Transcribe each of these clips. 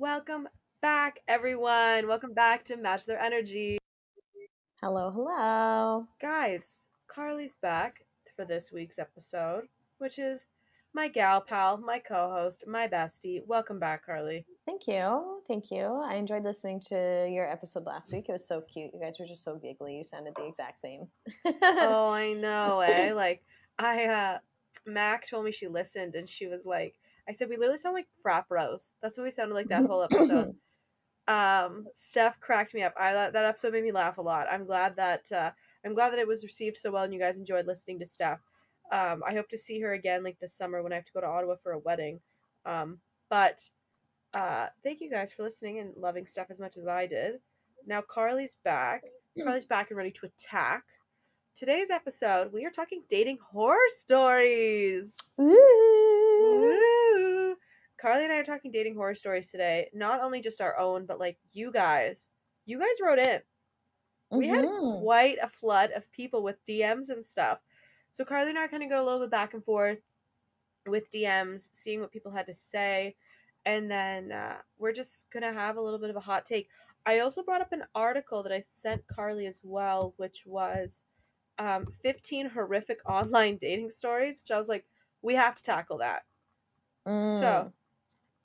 Welcome back, everyone. Welcome back to Match Their Energy. Hello, hello. Guys, Carly's back for this week's episode, which is my gal pal, my co host, my bestie. Welcome back, Carly. Thank you. Thank you. I enjoyed listening to your episode last week. It was so cute. You guys were just so giggly. You sounded the exact same. oh, I know, eh? Like, I, uh, Mac told me she listened and she was like, I said, we literally sound like frat bros. That's what we sounded like that whole episode. um, Steph cracked me up. I that episode made me laugh a lot. I'm glad that uh, I'm glad that it was received so well and you guys enjoyed listening to Steph. Um, I hope to see her again like this summer when I have to go to Ottawa for a wedding. Um, but uh, thank you guys for listening and loving Steph as much as I did. Now Carly's back. Carly's back and ready to attack. Today's episode, we are talking dating horror stories. Woo! Carly and I are talking dating horror stories today. Not only just our own, but like you guys. You guys wrote in. We mm-hmm. had quite a flood of people with DMs and stuff. So Carly and I kind of go a little bit back and forth with DMs, seeing what people had to say, and then uh, we're just gonna have a little bit of a hot take. I also brought up an article that I sent Carly as well, which was um, 15 horrific online dating stories, which I was like, we have to tackle that. Mm. So,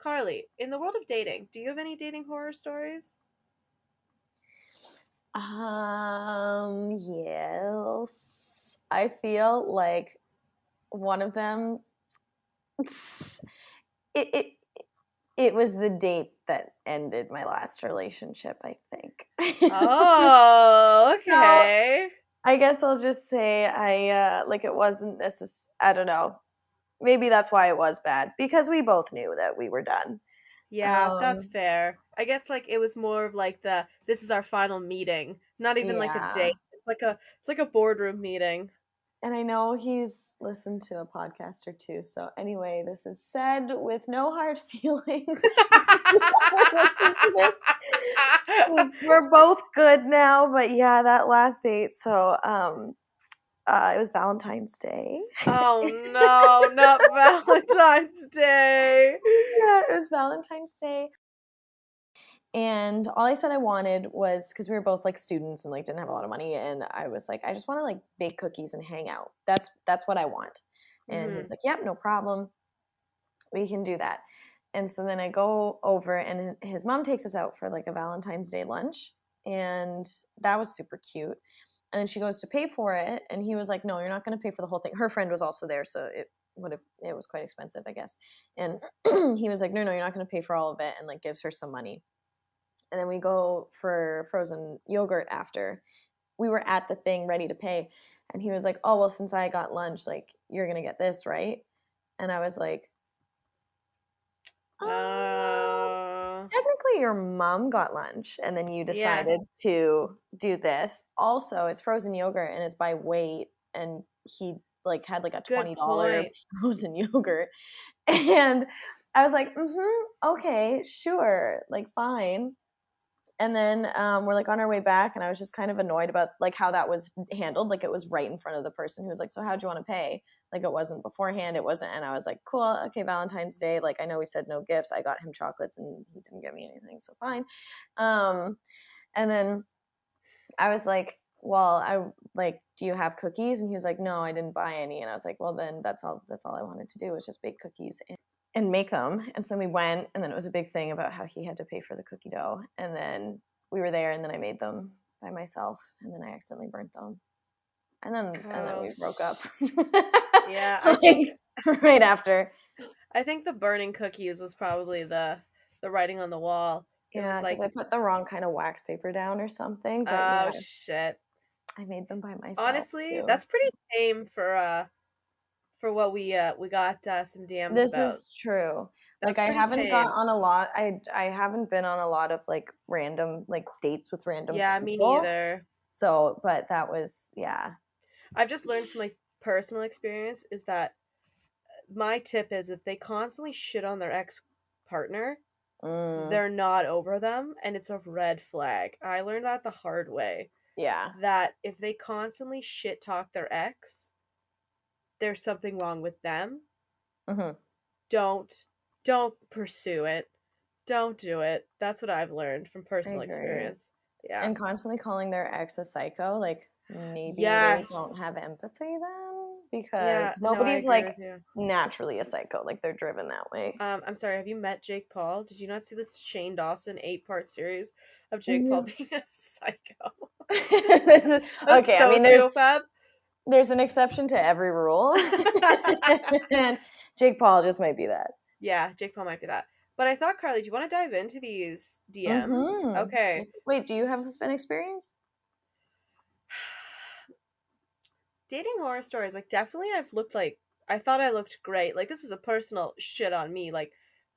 Carly, in the world of dating, do you have any dating horror stories? Um, yes. I feel like one of them it, it it was the date that ended my last relationship, I think. Oh, okay. so, I guess I'll just say I uh like it wasn't necessary I don't know maybe that's why it was bad because we both knew that we were done. Yeah, um, that's fair. I guess like it was more of like the this is our final meeting, not even yeah. like a date. It's like a it's like a boardroom meeting. And I know he's listened to a podcast or two. So anyway, this is said with no hard feelings. listen to this. We're both good now, but yeah, that last date. So um uh, it was Valentine's Day. Oh no, not Valentine's Day. Yeah, it was Valentine's Day. And all I said I wanted was because we were both like students and like didn't have a lot of money, and I was like, I just want to like bake cookies and hang out. That's that's what I want. And mm-hmm. he's like, Yep, no problem. We can do that. And so then I go over, and his mom takes us out for like a Valentine's Day lunch, and that was super cute and then she goes to pay for it and he was like no you're not going to pay for the whole thing. Her friend was also there so it would have it was quite expensive i guess. And he was like no no you're not going to pay for all of it and like gives her some money. And then we go for frozen yogurt after we were at the thing ready to pay and he was like oh well since i got lunch like you're going to get this right? And i was like your mom got lunch and then you decided yeah. to do this. Also, it's frozen yogurt and it's by weight and he like had like a $20 frozen yogurt. And I was like, mm-hmm, okay, sure. Like fine." And then um, we're like on our way back, and I was just kind of annoyed about like how that was handled. Like it was right in front of the person who was like, "So how'd you want to pay?" Like it wasn't beforehand it wasn't and i was like cool okay valentine's day like i know we said no gifts i got him chocolates and he didn't give me anything so fine. Um and then i was like well i like do you have cookies? And he was like no i didn't buy any. And i was like well then that's all that's all i wanted to do was just bake cookies and, and make them. And so we went and then it was a big thing about how he had to pay for the cookie dough. And then we were there and then i made them by myself and then i accidentally burnt them. And then oh, and then we broke up Yeah, I think right after. I think the burning cookies was probably the the writing on the wall. It yeah, like I put the wrong kind of wax paper down or something. But oh yeah, shit! I made them by myself. Honestly, too. that's pretty tame for uh for what we uh we got uh, some DMs. This about. is true. That's like I haven't tame. got on a lot. I I haven't been on a lot of like random like dates with random. Yeah, people. me neither. So, but that was yeah. I've just learned from like personal experience is that my tip is if they constantly shit on their ex partner, mm. they're not over them and it's a red flag. I learned that the hard way. Yeah. That if they constantly shit talk their ex, there's something wrong with them. Mm-hmm. Don't don't pursue it. Don't do it. That's what I've learned from personal experience. Yeah. And constantly calling their ex a psycho, like maybe yes. they don't have empathy then because yeah, nobody's no, like naturally a psycho like they're driven that way. Um i'm sorry have you met jake paul? Did you not see this shane dawson eight part series of jake yeah. paul being a psycho? Okay so i mean there's there's an exception to every rule and jake paul just might be that. Yeah jake paul might be that. But i thought carly do you want to dive into these dms mm-hmm. okay wait do you have an experience dating horror stories, like definitely I've looked like I thought I looked great. Like this is a personal shit on me. Like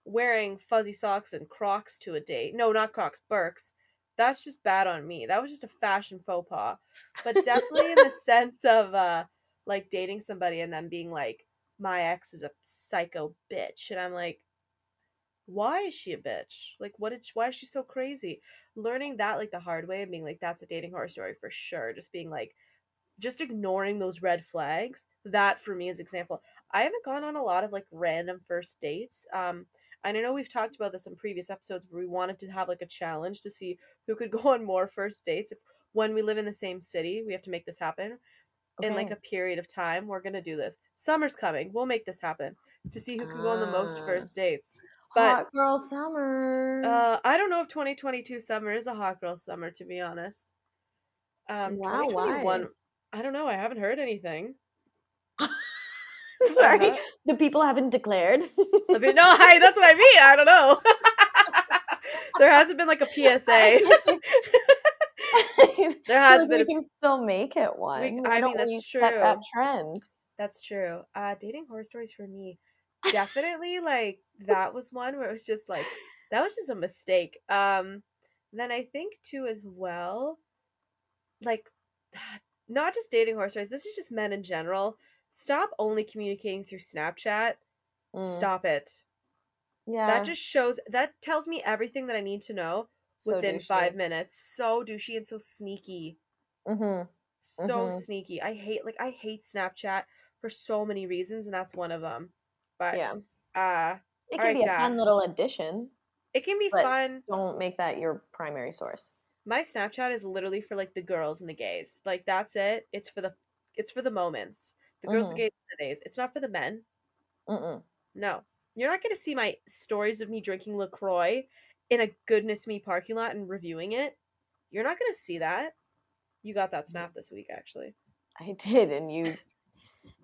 wearing fuzzy socks and Crocs to a date. No, not Crocs, Birks. That's just bad on me. That was just a fashion faux pas. But definitely in the sense of uh like dating somebody and then being like, my ex is a psycho bitch, and I'm like, why is she a bitch? Like, what did? She, why is she so crazy? Learning that like the hard way and being like, that's a dating horror story for sure. Just being like, just ignoring those red flags that for me is example i haven't gone on a lot of like random first dates um and i know we've talked about this in previous episodes where we wanted to have like a challenge to see who could go on more first dates if when we live in the same city we have to make this happen okay. in like a period of time we're gonna do this summer's coming we'll make this happen to see who can go on the most ah. first dates but hot girl summer uh i don't know if 2022 summer is a hot girl summer to be honest um wow, 2021 why? I don't know. I haven't heard anything. Sorry, uh-huh. the people haven't declared. no, hi, that's what I mean. I don't know. there hasn't been like a PSA. there has like been. We a... can still make it one. We, I mean, that's true. that trend. That's true. Uh, dating horror stories for me, definitely like that was one where it was just like that was just a mistake. Um, then I think too as well, like not just dating horror stories, this is just men in general. Stop only communicating through Snapchat. Mm. Stop it. Yeah. That just shows that tells me everything that I need to know so within douchey. five minutes. So douchey and so sneaky. Mm-hmm. So mm-hmm. sneaky. I hate like I hate Snapchat for so many reasons, and that's one of them. But yeah. Uh it can right, be a fun little addition. It can be fun. Don't make that your primary source my Snapchat is literally for like the girls and the gays. Like that's it. It's for the it's for the moments. The girls mm-hmm. and gays the days. It's not for the men. Mm-mm. No, you're not going to see my stories of me drinking Lacroix in a goodness me parking lot and reviewing it. You're not going to see that. You got that snap this week, actually. I did, and you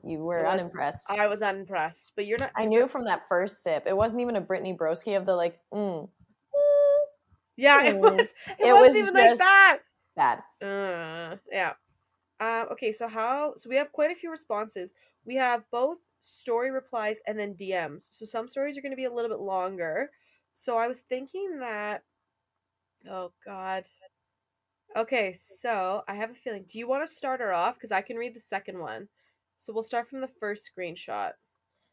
you were was, unimpressed. I was unimpressed, but you're not. I knew from that first sip. It wasn't even a Brittany Broski of the like. Mm, yeah, it was. It, it wasn't was even like that. Bad. Uh, yeah. Uh, okay, so how? So we have quite a few responses. We have both story replies and then DMs. So some stories are going to be a little bit longer. So I was thinking that. Oh God. Okay, so I have a feeling. Do you want to start her off? Because I can read the second one. So we'll start from the first screenshot.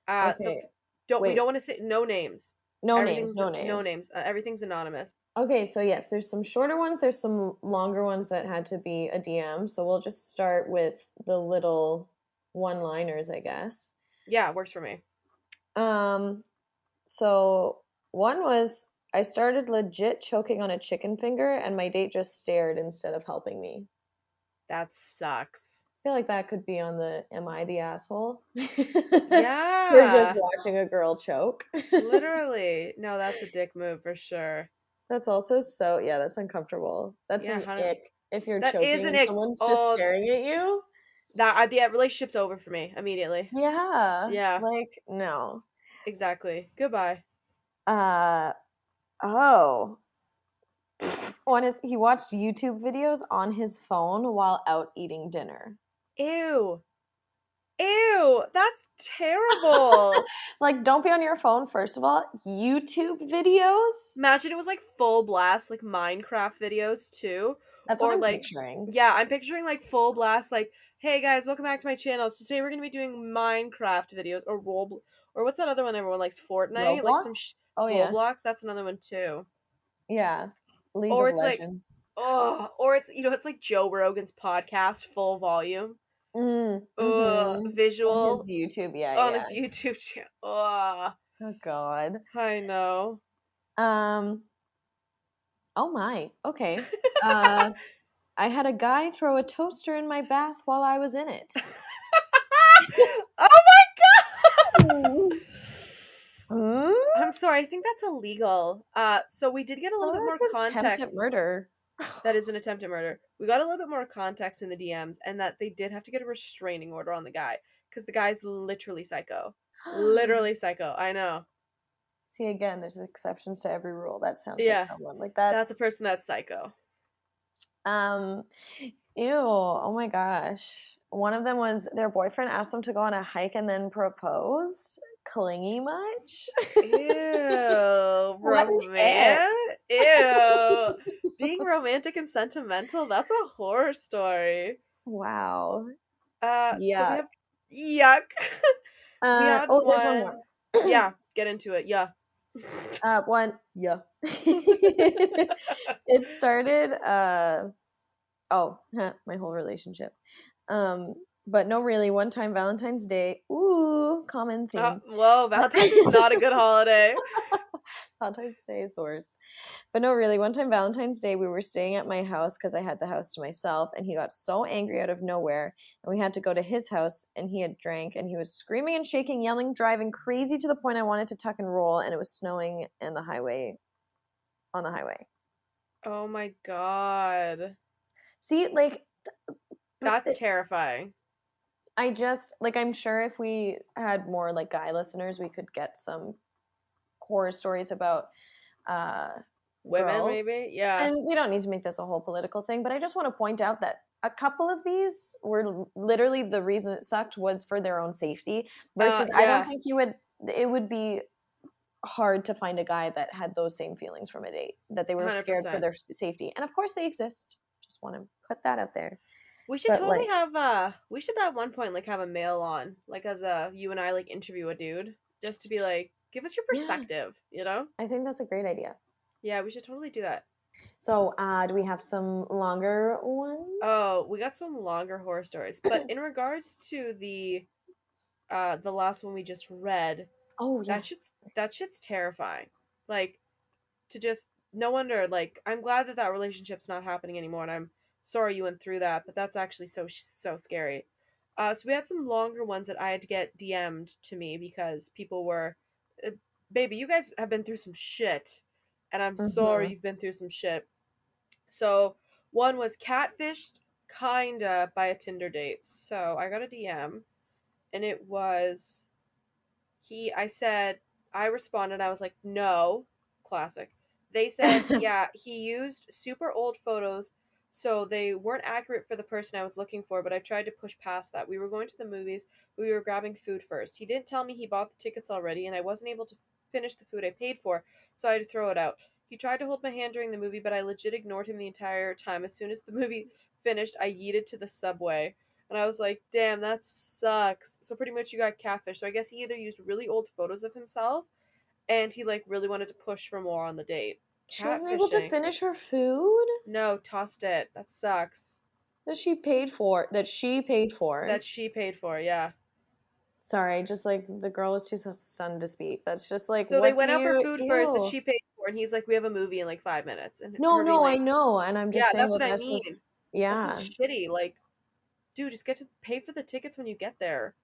Uh, okay. The, don't Wait. we don't want to say no names. No names. No names. No names. Uh, everything's anonymous. Okay, so yes, there's some shorter ones, there's some longer ones that had to be a DM. So we'll just start with the little one-liners, I guess. Yeah, works for me. Um so one was I started legit choking on a chicken finger and my date just stared instead of helping me. That sucks. I feel like that could be on the am I the asshole? Yeah. You're just watching a girl choke. Literally. No, that's a dick move for sure. That's also so yeah, that's uncomfortable. That's yeah, an ick. If you're that choking and someone's just oh, staring at you. That uh, yeah, relationship's over for me immediately. Yeah. Yeah. Like, no. Exactly. Goodbye. Uh oh. One is he watched YouTube videos on his phone while out eating dinner. Ew. Ew, that's terrible. like, don't be on your phone, first of all. YouTube videos? Imagine it was like full blast, like Minecraft videos too. That's or what I'm like, picturing. Yeah, I'm picturing like full blast, like, hey guys, welcome back to my channel. So today we're gonna be doing Minecraft videos or Roll or what's that other one everyone likes? Fortnite? Roblox? Like some sh- oh, yeah. Roblox, that's another one too. Yeah. League or it's Legends. like oh or it's you know, it's like Joe Rogan's podcast full volume. Mm, mm-hmm. visual on his YouTube, yeah, on yeah. his YouTube channel. Oh. oh God, I know. Um. Oh my. Okay. Uh, I had a guy throw a toaster in my bath while I was in it. oh my god! Mm? I'm sorry. I think that's illegal. Uh, so we did get a little oh, bit more context. murder. That is an attempted murder. We got a little bit more context in the DMs, and that they did have to get a restraining order on the guy because the guy's literally psycho. literally psycho. I know. See, again, there's exceptions to every rule. That sounds yeah. like someone like that. That's a person that's psycho. Um, ew. Oh my gosh. One of them was their boyfriend asked them to go on a hike and then proposed. Clingy much? Ew. romantic. Ew. Being romantic and sentimental, that's a horror story. Wow. Uh, yeah. So we have yuck. Uh, oh, one... there's one more. yeah, get into it. Yeah. Uh, one. Yeah. it started. Uh, oh, my whole relationship. Um, but no, really, one time Valentine's Day. Ooh, common theme. Uh, whoa, Valentine's is not a good holiday. Valentine's Day is the worst. But no, really, one time Valentine's Day, we were staying at my house because I had the house to myself, and he got so angry out of nowhere, and we had to go to his house, and he had drank, and he was screaming and shaking, yelling, driving crazy to the point I wanted to tuck and roll, and it was snowing in the highway, on the highway. Oh my god. See, like, that's terrifying. I just like I'm sure if we had more like guy listeners, we could get some horror stories about uh women girls. maybe. Yeah. And we don't need to make this a whole political thing, but I just want to point out that a couple of these were literally the reason it sucked was for their own safety uh, versus uh, yeah. I don't think you would it would be hard to find a guy that had those same feelings from a date that they were 100%. scared for their safety. And of course they exist. Just want to put that out there. We should but, totally like, have uh we should at one point like have a male on, like as a you and I like interview a dude. Just to be like, give us your perspective, yeah. you know? I think that's a great idea. Yeah, we should totally do that. So, uh, do we have some longer ones? Oh, we got some longer horror stories. But in regards to the uh the last one we just read, oh yeah. That shit's that shit's terrifying. Like to just no wonder like I'm glad that that relationship's not happening anymore and I'm sorry you went through that, but that's actually so so scary. Uh, so we had some longer ones that I had to get DM'd to me because people were, uh, baby, you guys have been through some shit, and I'm mm-hmm. sorry you've been through some shit. So one was catfished, kinda by a Tinder date. So I got a DM, and it was he. I said I responded. I was like, no, classic. They said, yeah, he used super old photos so they weren't accurate for the person I was looking for, but I tried to push past that. We were going to the movies, we were grabbing food first. He didn't tell me he bought the tickets already, and I wasn't able to finish the food I paid for, so I had to throw it out. He tried to hold my hand during the movie, but I legit ignored him the entire time. As soon as the movie finished, I yeeted to the subway. And I was like, damn, that sucks. So pretty much you got catfish. So I guess he either used really old photos of himself and he like really wanted to push for more on the date. She wasn't able to finish her food? No, tossed it. That sucks. That she paid for. That she paid for. That she paid for, yeah. Sorry, just like the girl was too stunned to speak. That's just like so they went out for food ew. first that she paid for, and he's like, "We have a movie in like five minutes." And no, no, like, I know, and I'm just yeah, saying that's what that's I mean. Just, yeah, that's just shitty. Like, dude, just get to pay for the tickets when you get there,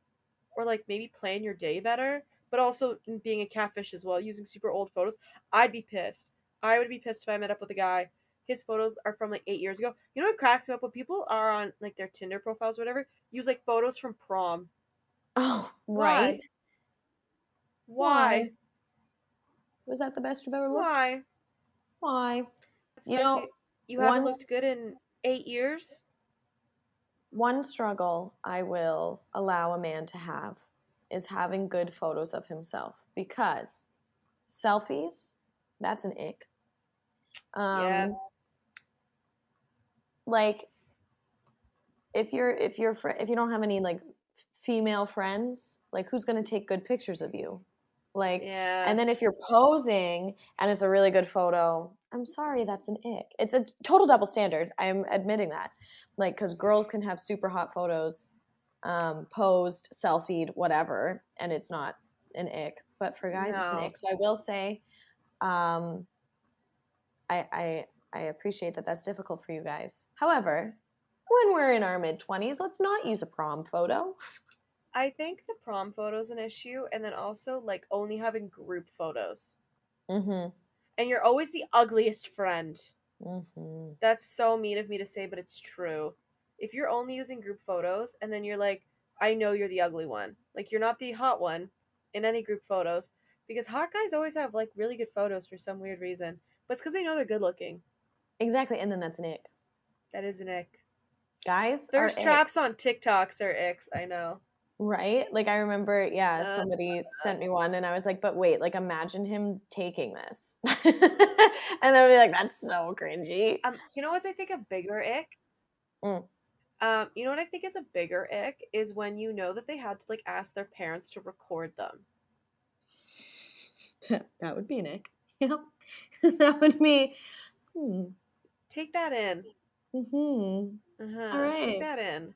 or like maybe plan your day better. But also being a catfish as well, using super old photos, I'd be pissed. I would be pissed if I met up with a guy. His photos are from like eight years ago. You know what cracks me up when people are on like their Tinder profiles or whatever, use like photos from prom. Oh, right. Why? Why? Was that the best you've ever looked? Why? Why? you know, you haven't looked good in eight years. One struggle I will allow a man to have is having good photos of himself because selfies, that's an ick. Um, yeah. Like, if you're if you're fr- if you don't have any like female friends, like who's gonna take good pictures of you? Like, yeah. and then if you're posing and it's a really good photo, I'm sorry, that's an ick. It's a total double standard. I'm admitting that. Like, because girls can have super hot photos, um, posed, selfied, whatever, and it's not an ick. But for guys, no. it's an ick. So I will say, Um, I, I I appreciate that that's difficult for you guys. However, when we're in our mid twenties, let's not use a prom photo. I think the prom photo is an issue, and then also like only having group photos. Mm-hmm. And you're always the ugliest friend. Mm-hmm. That's so mean of me to say, but it's true. If you're only using group photos and then you're like, I know you're the ugly one. Like you're not the hot one in any group photos because hot guys always have like really good photos for some weird reason. But it's because they know they're good looking. Exactly, and then that's an ick. That is an ick. Guys, there's traps icks. on TikToks or icks. I know. Right? Like I remember, yeah, uh, somebody uh, sent me one and I was like, but wait, like imagine him taking this. and I'd be like, that's so cringy. Um, you know what I think a bigger ick? Mm. Um, you know what I think is a bigger ick is when you know that they had to like ask their parents to record them. that would be an ick. Yeah. that would be hmm. Take that in. Mm-hmm. Uh-huh. All right. Take that in.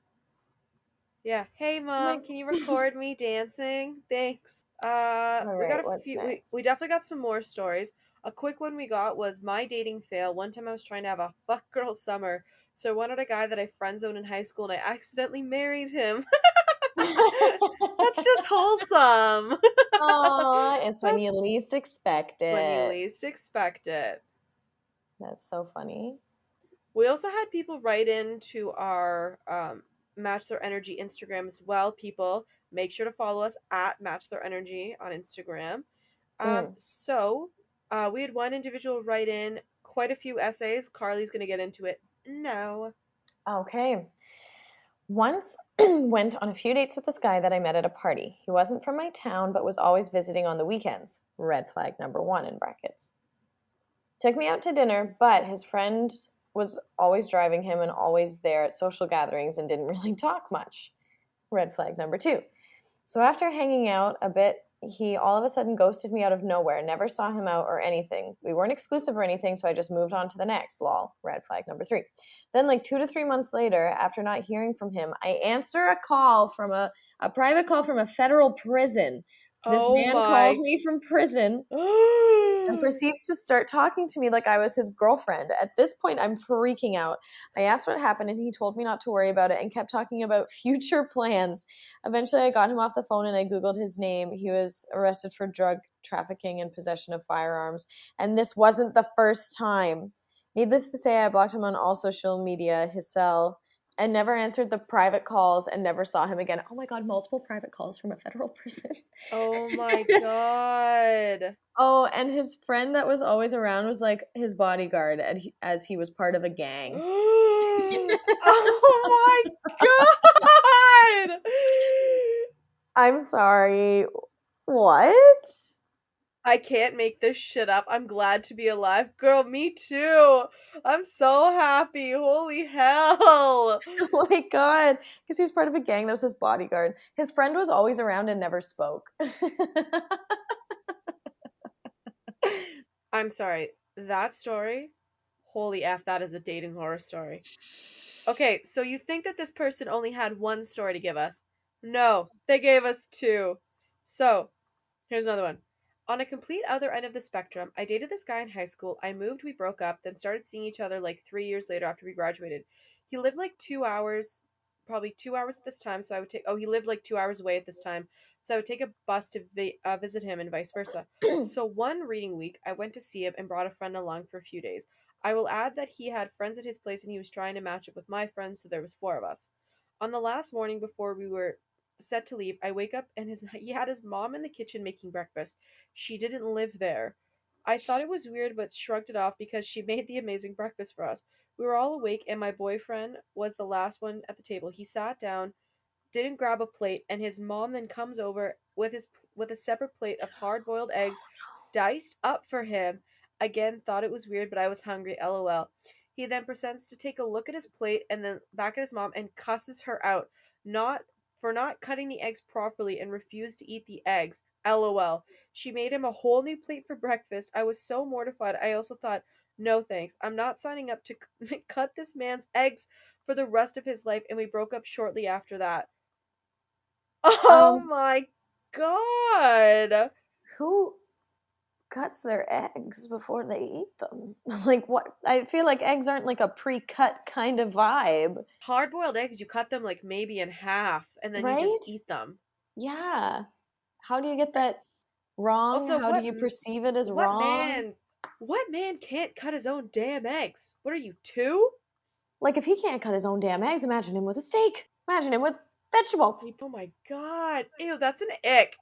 Yeah. Hey, mom, can you record me dancing? Thanks. Uh, All we got a few. We, we definitely got some more stories. A quick one we got was my dating fail. One time I was trying to have a fuck girl summer, so I wanted a guy that I friend zoned in high school, and I accidentally married him. That's just wholesome. Aw, it's when you least expect it. When you least expect it. That's so funny. We also had people write into our um, Match Their Energy Instagram as well. People, make sure to follow us at Match Their Energy on Instagram. Um, mm. So, uh, we had one individual write in quite a few essays. Carly's going to get into it now. Okay. Once went on a few dates with this guy that I met at a party. He wasn't from my town, but was always visiting on the weekends. Red flag number one in brackets. Took me out to dinner, but his friend was always driving him and always there at social gatherings and didn't really talk much. Red flag number two. So after hanging out a bit, he all of a sudden ghosted me out of nowhere. Never saw him out or anything. We weren't exclusive or anything, so I just moved on to the next. Lol. Red flag number three. Then, like two to three months later, after not hearing from him, I answer a call from a, a private call from a federal prison this oh man my. calls me from prison and proceeds to start talking to me like I was his girlfriend. At this point, I'm freaking out. I asked what happened, and he told me not to worry about it and kept talking about future plans. Eventually, I got him off the phone and I Googled his name. He was arrested for drug trafficking and possession of firearms. And this wasn't the first time. Needless to say, I blocked him on all social media, his cell, and never answered the private calls and never saw him again. Oh my god, multiple private calls from a federal person. Oh my god. oh, and his friend that was always around was like his bodyguard he, as he was part of a gang. oh my god. I'm sorry. What? I can't make this shit up. I'm glad to be alive. Girl, me too. I'm so happy. Holy hell. oh my god. Because he was part of a gang that was his bodyguard. His friend was always around and never spoke. I'm sorry. That story, holy F, that is a dating horror story. Okay, so you think that this person only had one story to give us? No, they gave us two. So, here's another one. On a complete other end of the spectrum, I dated this guy in high school. I moved, we broke up, then started seeing each other like three years later after we graduated. He lived like two hours, probably two hours at this time. So I would take, oh, he lived like two hours away at this time. So I would take a bus to vi- uh, visit him and vice versa. so one reading week, I went to see him and brought a friend along for a few days. I will add that he had friends at his place and he was trying to match up with my friends, so there was four of us. On the last morning before we were set to leave, I wake up and his he had his mom in the kitchen making breakfast. She didn't live there. I thought it was weird but shrugged it off because she made the amazing breakfast for us. We were all awake and my boyfriend was the last one at the table. He sat down, didn't grab a plate, and his mom then comes over with his with a separate plate of hard-boiled eggs diced up for him. Again, thought it was weird, but I was hungry. LOL. He then proceeds to take a look at his plate and then back at his mom and cusses her out. Not for not cutting the eggs properly and refused to eat the eggs. LOL. She made him a whole new plate for breakfast. I was so mortified. I also thought, no thanks. I'm not signing up to cut this man's eggs for the rest of his life, and we broke up shortly after that. Oh um, my god. Who cuts their eggs before they eat them? like what? I feel like eggs aren't like a pre-cut kind of vibe. Hard-boiled eggs, you cut them like maybe in half, and then right? you just eat them. Yeah. How do you get that wrong? Also, How what, do you perceive it as what wrong? Man, what man can't cut his own damn eggs? What are you two? Like if he can't cut his own damn eggs, imagine him with a steak. Imagine him with vegetables. Oh my god. Ew, that's an ick.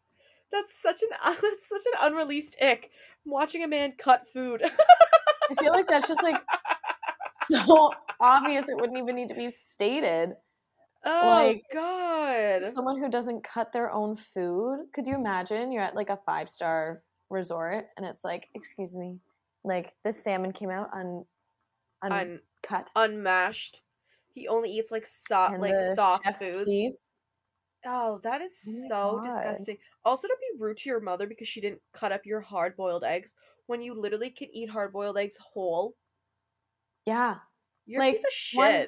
That's such an that's such an unreleased ick. I'm watching a man cut food. I feel like that's just like so obvious it wouldn't even need to be stated. Oh like, god. Someone who doesn't cut their own food. Could you imagine you're at like a five star resort and it's like, excuse me, like this salmon came out un, uncut, Un, unmashed. He only eats like soft, like soft foods. Piece. Oh, that is oh so God. disgusting. Also, don't be rude to your mother because she didn't cut up your hard boiled eggs when you literally can eat hard boiled eggs whole. Yeah. You're like, a piece of shit. One,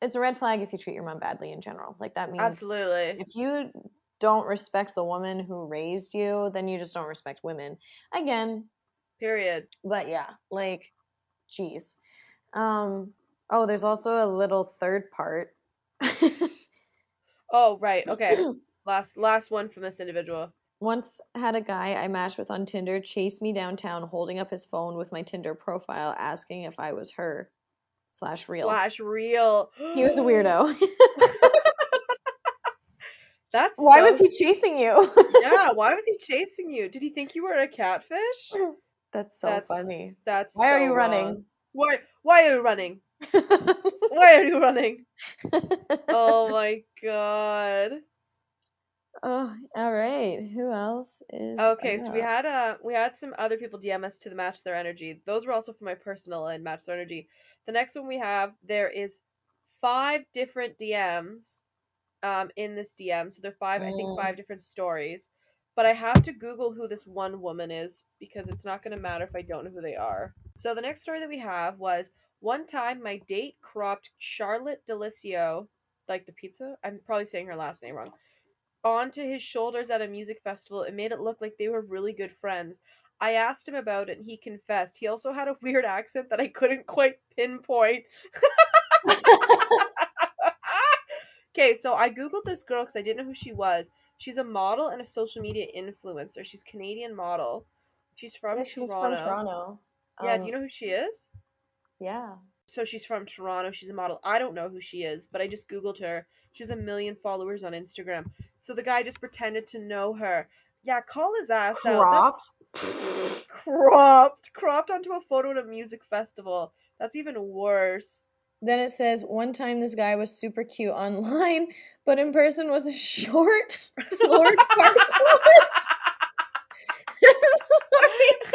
it's a red flag if you treat your mom badly in general. Like that means Absolutely. If you don't respect the woman who raised you, then you just don't respect women. Again. Period. But yeah, like, jeez. Um. Oh, there's also a little third part. oh right. Okay. last last one from this individual. Once had a guy I matched with on Tinder chase me downtown holding up his phone with my Tinder profile asking if I was her slash real. Slash real. he was a weirdo. That's why so was he chasing you? yeah, why was he chasing you? Did he think you were a catfish? That's so that's, funny. That's why so are you running? Why why are you running? Why are you running? oh my god. Oh, all right. Who else is Okay, so we had uh we had some other people DM us to match their energy. Those were also for my personal and match their energy. The next one we have there is five different DMs um, in this DM. So there are five, mm. I think, mm. five different stories. But I have to Google who this one woman is because it's not going to matter if I don't know who they are. So the next story that we have was one time my date cropped Charlotte Delicio, like the pizza. I'm probably saying her last name wrong. Onto his shoulders at a music festival. It made it look like they were really good friends. I asked him about it and he confessed. He also had a weird accent that I couldn't quite pinpoint. Okay, so I googled this girl because I didn't know who she was. She's a model and a social media influencer. She's Canadian model. She's from yeah, she's Toronto. from Toronto. Yeah, um, do you know who she is? Yeah. So she's from Toronto. She's a model. I don't know who she is, but I just googled her. She has a million followers on Instagram. So the guy just pretended to know her. Yeah, call his ass cropped. out. cropped, cropped Cropped onto a photo at a music festival. That's even worse. Then it says one time this guy was super cute online, but in person was a short Lord Farquaad. I'm sorry.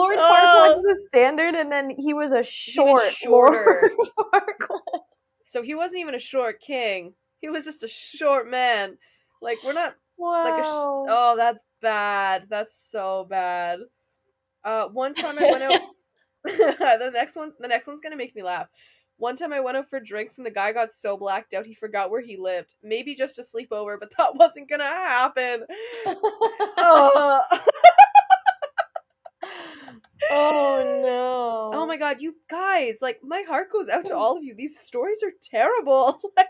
Lord oh. Farquaad's the standard, and then he was a short Lord Farquaad. So he wasn't even a short king. He was just a short man. Like we're not wow. like a. Sh- oh, that's bad. That's so bad. Uh, one time I went out the next one, the next one's gonna make me laugh. One time I went out for drinks and the guy got so blacked out he forgot where he lived. Maybe just a sleepover, but that wasn't gonna happen. oh. oh no. Oh my god, you guys, like my heart goes out to all of you. These stories are terrible. like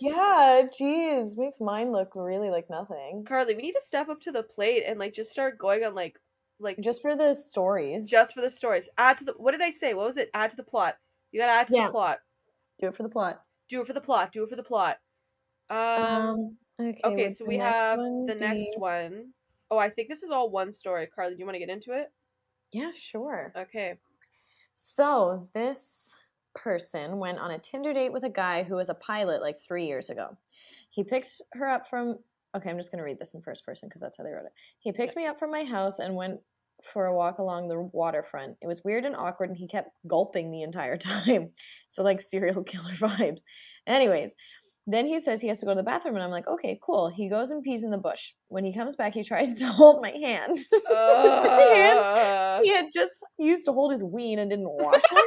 Yeah, geez. Makes mine look really like nothing. Carly, we need to step up to the plate and like just start going on like like just for the stories. Just for the stories. Add to the what did I say? What was it? Add to the plot. You gotta add to yeah. the plot. Do it for the plot. Do it for the plot. Do it for the plot. Um, um okay, okay so we have the be... next one. Oh, I think this is all one story. Carly, do you want to get into it? Yeah, sure. Okay. So this person went on a Tinder date with a guy who was a pilot like three years ago. He picks her up from okay, I'm just going to read this in first person because that's how they wrote it. He picked me up from my house and went for a walk along the waterfront. It was weird and awkward, and he kept gulping the entire time. So, like, serial killer vibes. Anyways, then he says he has to go to the bathroom, and I'm like, okay, cool. He goes and pees in the bush. When he comes back, he tries to hold my hand. Uh... the hands he had just used to hold his ween and didn't wash them.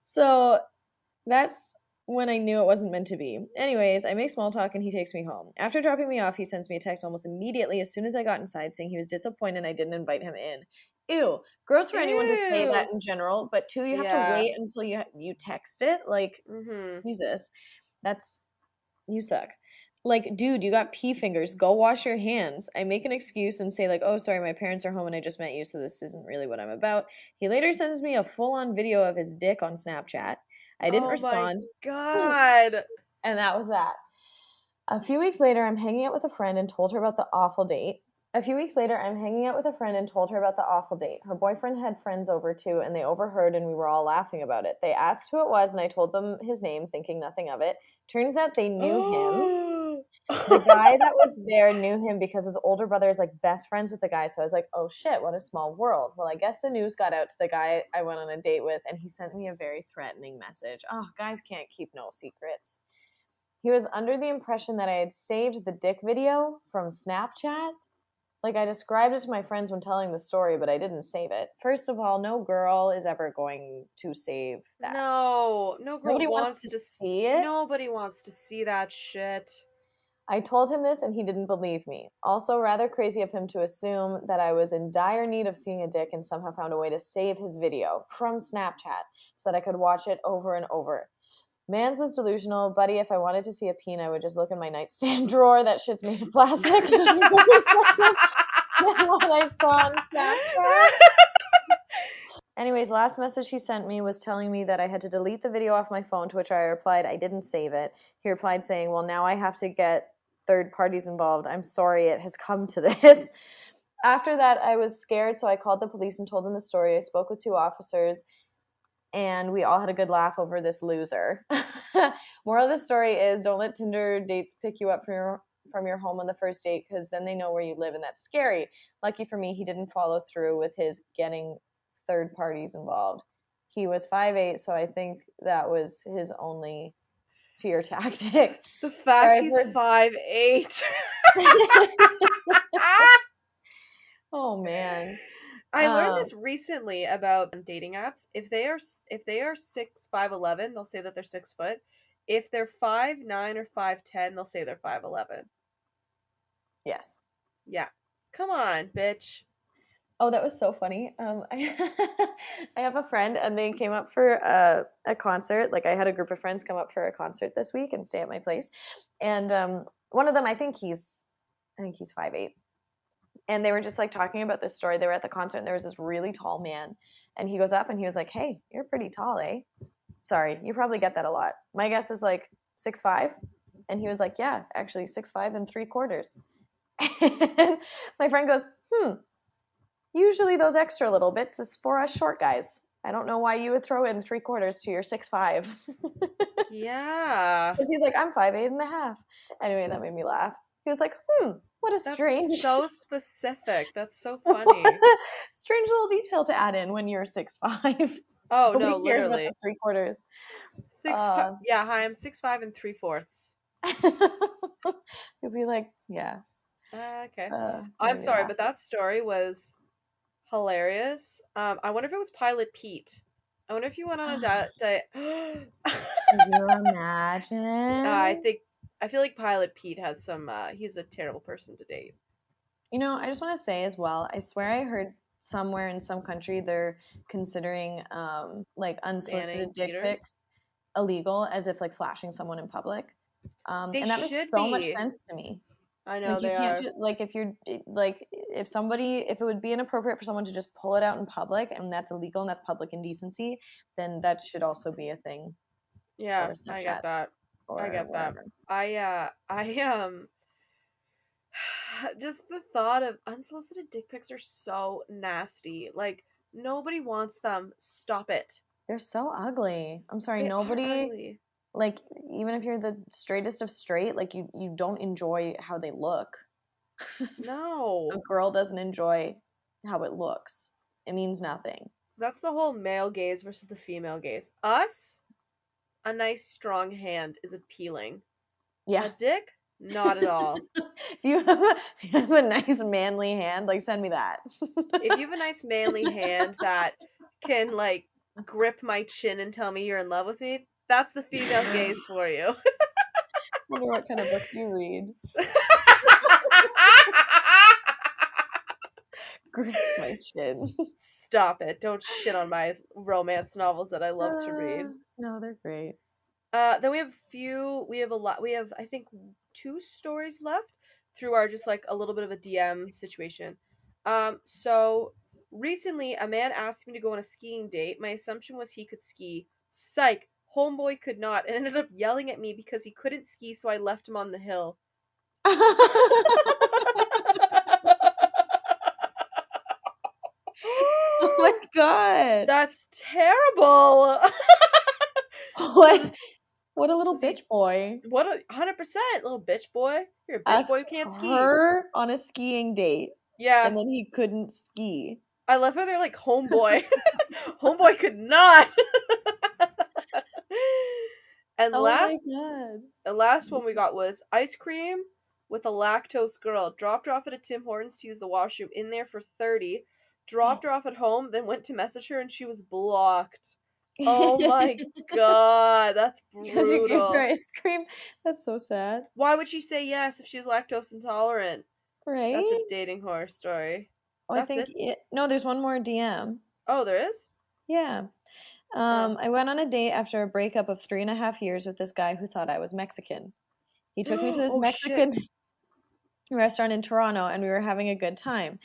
so that's when I knew it wasn't meant to be. Anyways, I make small talk and he takes me home. After dropping me off, he sends me a text almost immediately as soon as I got inside saying he was disappointed I didn't invite him in. Ew, gross for Ew. anyone to say that in general, but two, you have yeah. to wait until you you text it. Like, mm-hmm. Jesus, that's you suck. Like, dude, you got pee fingers. Go wash your hands. I make an excuse and say, like, oh, sorry, my parents are home and I just met you, so this isn't really what I'm about. He later sends me a full on video of his dick on Snapchat. I didn't oh respond. God. and that was that. A few weeks later, I'm hanging out with a friend and told her about the awful date. A few weeks later, I'm hanging out with a friend and told her about the awful date. Her boyfriend had friends over too, and they overheard, and we were all laughing about it. They asked who it was, and I told them his name, thinking nothing of it. Turns out they knew him the guy that was there knew him because his older brother is like best friends with the guy. So I was like, oh shit, what a small world. Well, I guess the news got out to the guy I went on a date with, and he sent me a very threatening message. Oh, guys can't keep no secrets. He was under the impression that I had saved the dick video from Snapchat. Like I described it to my friends when telling the story, but I didn't save it. First of all, no girl is ever going to save that. No, no girl Nobody wants, wants to, to see it. Nobody wants to see that shit. I told him this and he didn't believe me. Also, rather crazy of him to assume that I was in dire need of seeing a dick and somehow found a way to save his video from Snapchat so that I could watch it over and over. Mans was delusional. Buddy, if I wanted to see a peen, I would just look in my nightstand drawer. That shit's made of plastic. what I saw on Snapchat. Anyways, last message he sent me was telling me that I had to delete the video off my phone, to which I replied I didn't save it. He replied saying, Well, now I have to get third parties involved. I'm sorry it has come to this. After that, I was scared, so I called the police and told them the story. I spoke with two officers, and we all had a good laugh over this loser. Moral of the story is don't let Tinder dates pick you up from your from your home on the first date because then they know where you live and that's scary. Lucky for me, he didn't follow through with his getting third parties involved. He was five eight, so I think that was his only fear tactic. The fact so he's heard... five eight. oh man. I learned um, this recently about dating apps. If they are if they are six five eleven, they'll say that they're six foot. If they're five nine or five ten, they'll say they're five eleven. Yes. Yeah. Come on, bitch. Oh, that was so funny. Um, I, I have a friend, and they came up for a, a, concert. Like I had a group of friends come up for a concert this week and stay at my place, and um, one of them, I think he's, I think he's five eight, and they were just like talking about this story. They were at the concert, and there was this really tall man, and he goes up and he was like, "Hey, you're pretty tall, eh?" Sorry, you probably get that a lot. My guess is like six five, and he was like, "Yeah, actually six five and three quarters." And my friend goes, "Hmm." usually those extra little bits is for us short guys. I don't know why you would throw in three quarters to your six five. yeah. Because he's like, I'm five eight and a half. Anyway, that made me laugh. He was like, hmm, what a That's strange. So specific. That's so funny. strange little detail to add in when you're six five. Oh no, literally three quarters. Six. Uh, yeah, hi. I'm six five and three fourths. You'll be like, yeah. Uh, okay. Uh, I'm sorry, laugh. but that story was hilarious. Um, I wonder if it was Pilot Pete. I wonder if you went on a diet. Di- Could you imagine? I think I feel like Pilot Pete has some. Uh, he's a terrible person to date. You know, I just want to say as well. I swear I heard somewhere in some country they're considering um, like unsolicited dick pics illegal, as if like flashing someone in public. Um, and that makes so be. much sense to me. I know like you can't just, like if you're like if somebody if it would be inappropriate for someone to just pull it out in public and that's illegal and that's public indecency, then that should also be a thing. Yeah, I get that. I get whatever. that. I uh I um just the thought of unsolicited dick pics are so nasty. Like nobody wants them. Stop it. They're so ugly. I'm sorry, they nobody like even if you're the straightest of straight like you you don't enjoy how they look no a girl doesn't enjoy how it looks it means nothing that's the whole male gaze versus the female gaze us a nice strong hand is appealing. Yeah. a dick? Not at all. If you have a, if you have a nice manly hand like send me that. If you have a nice manly hand that can like grip my chin and tell me you're in love with me That's the female gaze for you. I wonder what kind of books you read. Grips my chin. Stop it. Don't shit on my romance novels that I love to read. Uh, no, they're great. Uh, then we have a few. We have a lot. We have, I think, two stories left through our just like a little bit of a DM situation. Um, so recently, a man asked me to go on a skiing date. My assumption was he could ski. Psych. Homeboy could not, and ended up yelling at me because he couldn't ski, so I left him on the hill. oh my god. That's terrible. what? What a little bitch boy. What a hundred percent little bitch boy. You're a bitch Asked boy who can't ski. Her on a skiing date. Yeah. And then he couldn't ski. I love how they're like homeboy. homeboy could not. and oh last the last one we mm-hmm. got was ice cream with a lactose girl. Dropped her off at a Tim Hortons to use the washroom. In there for 30 dropped her off at home, then went to message her and she was blocked. Oh my god, that's brutal. Because you gave her ice cream. That's so sad. Why would she say yes if she was lactose intolerant? Right. That's a dating horror story. Oh, I think it? It, no. There's one more DM. Oh, there is. Yeah. Um, I went on a date after a breakup of three and a half years with this guy who thought I was Mexican. He took me to this oh, Mexican shit. restaurant in Toronto, and we were having a good time.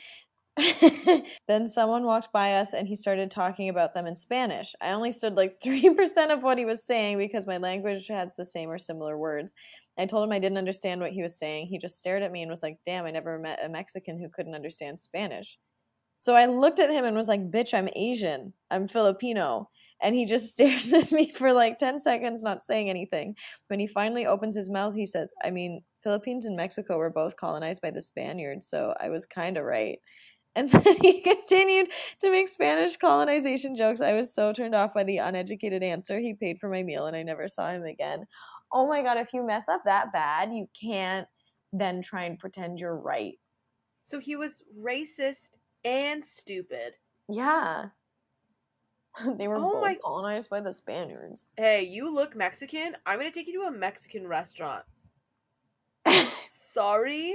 then someone walked by us and he started talking about them in Spanish. I only stood like 3% of what he was saying because my language has the same or similar words. I told him I didn't understand what he was saying. He just stared at me and was like, damn, I never met a Mexican who couldn't understand Spanish. So I looked at him and was like, bitch, I'm Asian. I'm Filipino. And he just stares at me for like 10 seconds, not saying anything. When he finally opens his mouth, he says, I mean, Philippines and Mexico were both colonized by the Spaniards, so I was kind of right. And then he continued to make Spanish colonization jokes. I was so turned off by the uneducated answer. He paid for my meal and I never saw him again. Oh my God, if you mess up that bad, you can't then try and pretend you're right. So he was racist and stupid. Yeah. they were oh both my... colonized by the Spaniards. Hey, you look Mexican. I'm going to take you to a Mexican restaurant. Sorry?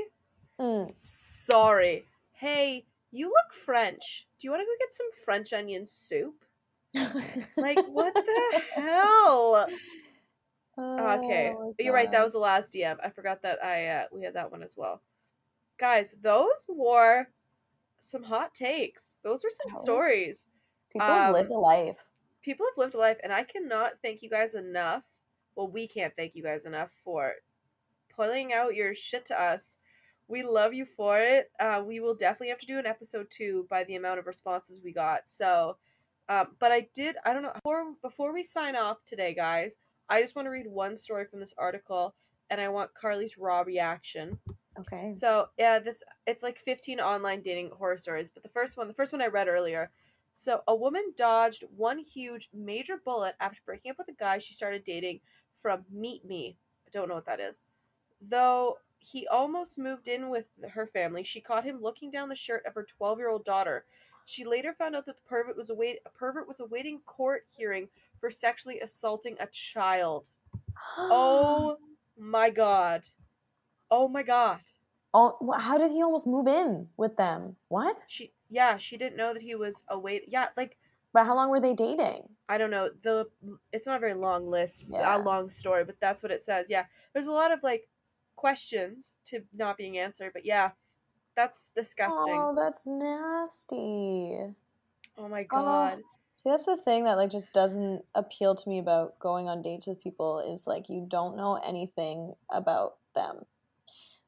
Mm. Sorry. Hey, you look French. Do you want to go get some French onion soup? like, what the hell? Oh, okay, you're right. That was the last DM. I forgot that I uh, we had that one as well. Guys, those were some hot takes. Those were some stories. People um, have lived a life. People have lived a life, and I cannot thank you guys enough. Well, we can't thank you guys enough for pulling out your shit to us we love you for it. Uh, we will definitely have to do an episode two by the amount of responses we got. So, um, but I did. I don't know. Before before we sign off today, guys, I just want to read one story from this article, and I want Carly's raw reaction. Okay. So yeah, this it's like 15 online dating horror stories, but the first one, the first one I read earlier. So a woman dodged one huge major bullet after breaking up with a guy she started dating from Meet Me. I don't know what that is. Though he almost moved in with her family. She caught him looking down the shirt of her 12-year-old daughter. She later found out that the pervert was await a pervert was awaiting court hearing for sexually assaulting a child. oh my god. Oh my god. Oh, how did he almost move in with them? What? She yeah, she didn't know that he was await. Yeah, like. But how long were they dating? I don't know. The it's not a very long list, yeah. a long story, but that's what it says. Yeah, there's a lot of like questions to not being answered. But yeah, that's disgusting. Oh, that's nasty. Oh my oh, god. Oh. See, that's the thing that like just doesn't appeal to me about going on dates with people is like you don't know anything about them.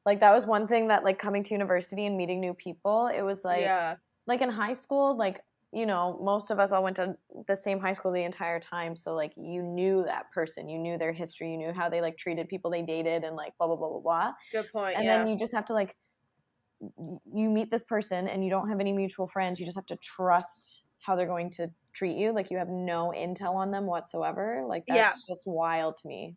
Like that was one thing that like coming to university and meeting new people, it was like yeah. like in high school, like you know, most of us all went to the same high school the entire time. So like you knew that person, you knew their history, you knew how they like treated people they dated and like blah blah blah blah blah. Good point. And yeah. then you just have to like you meet this person and you don't have any mutual friends. You just have to trust how they're going to treat you. Like you have no intel on them whatsoever. Like that's yeah. just wild to me.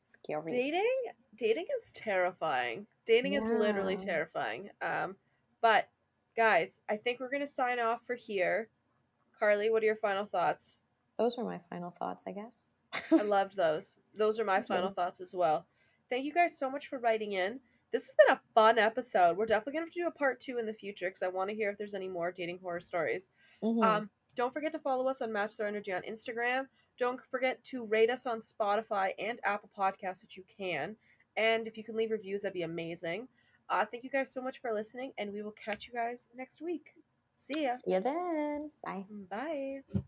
Scary. Dating dating is terrifying. Dating yeah. is literally terrifying. Um but guys, I think we're gonna sign off for here. Carly, what are your final thoughts? Those were my final thoughts, I guess. I loved those. Those are my final thoughts as well. Thank you guys so much for writing in. This has been a fun episode. We're definitely going to do a part two in the future because I want to hear if there's any more dating horror stories. Mm-hmm. Um, don't forget to follow us on Match Their Energy on Instagram. Don't forget to rate us on Spotify and Apple Podcasts, which you can. And if you can leave reviews, that'd be amazing. Uh, thank you guys so much for listening, and we will catch you guys next week. See ya. See you then. Bye. Bye.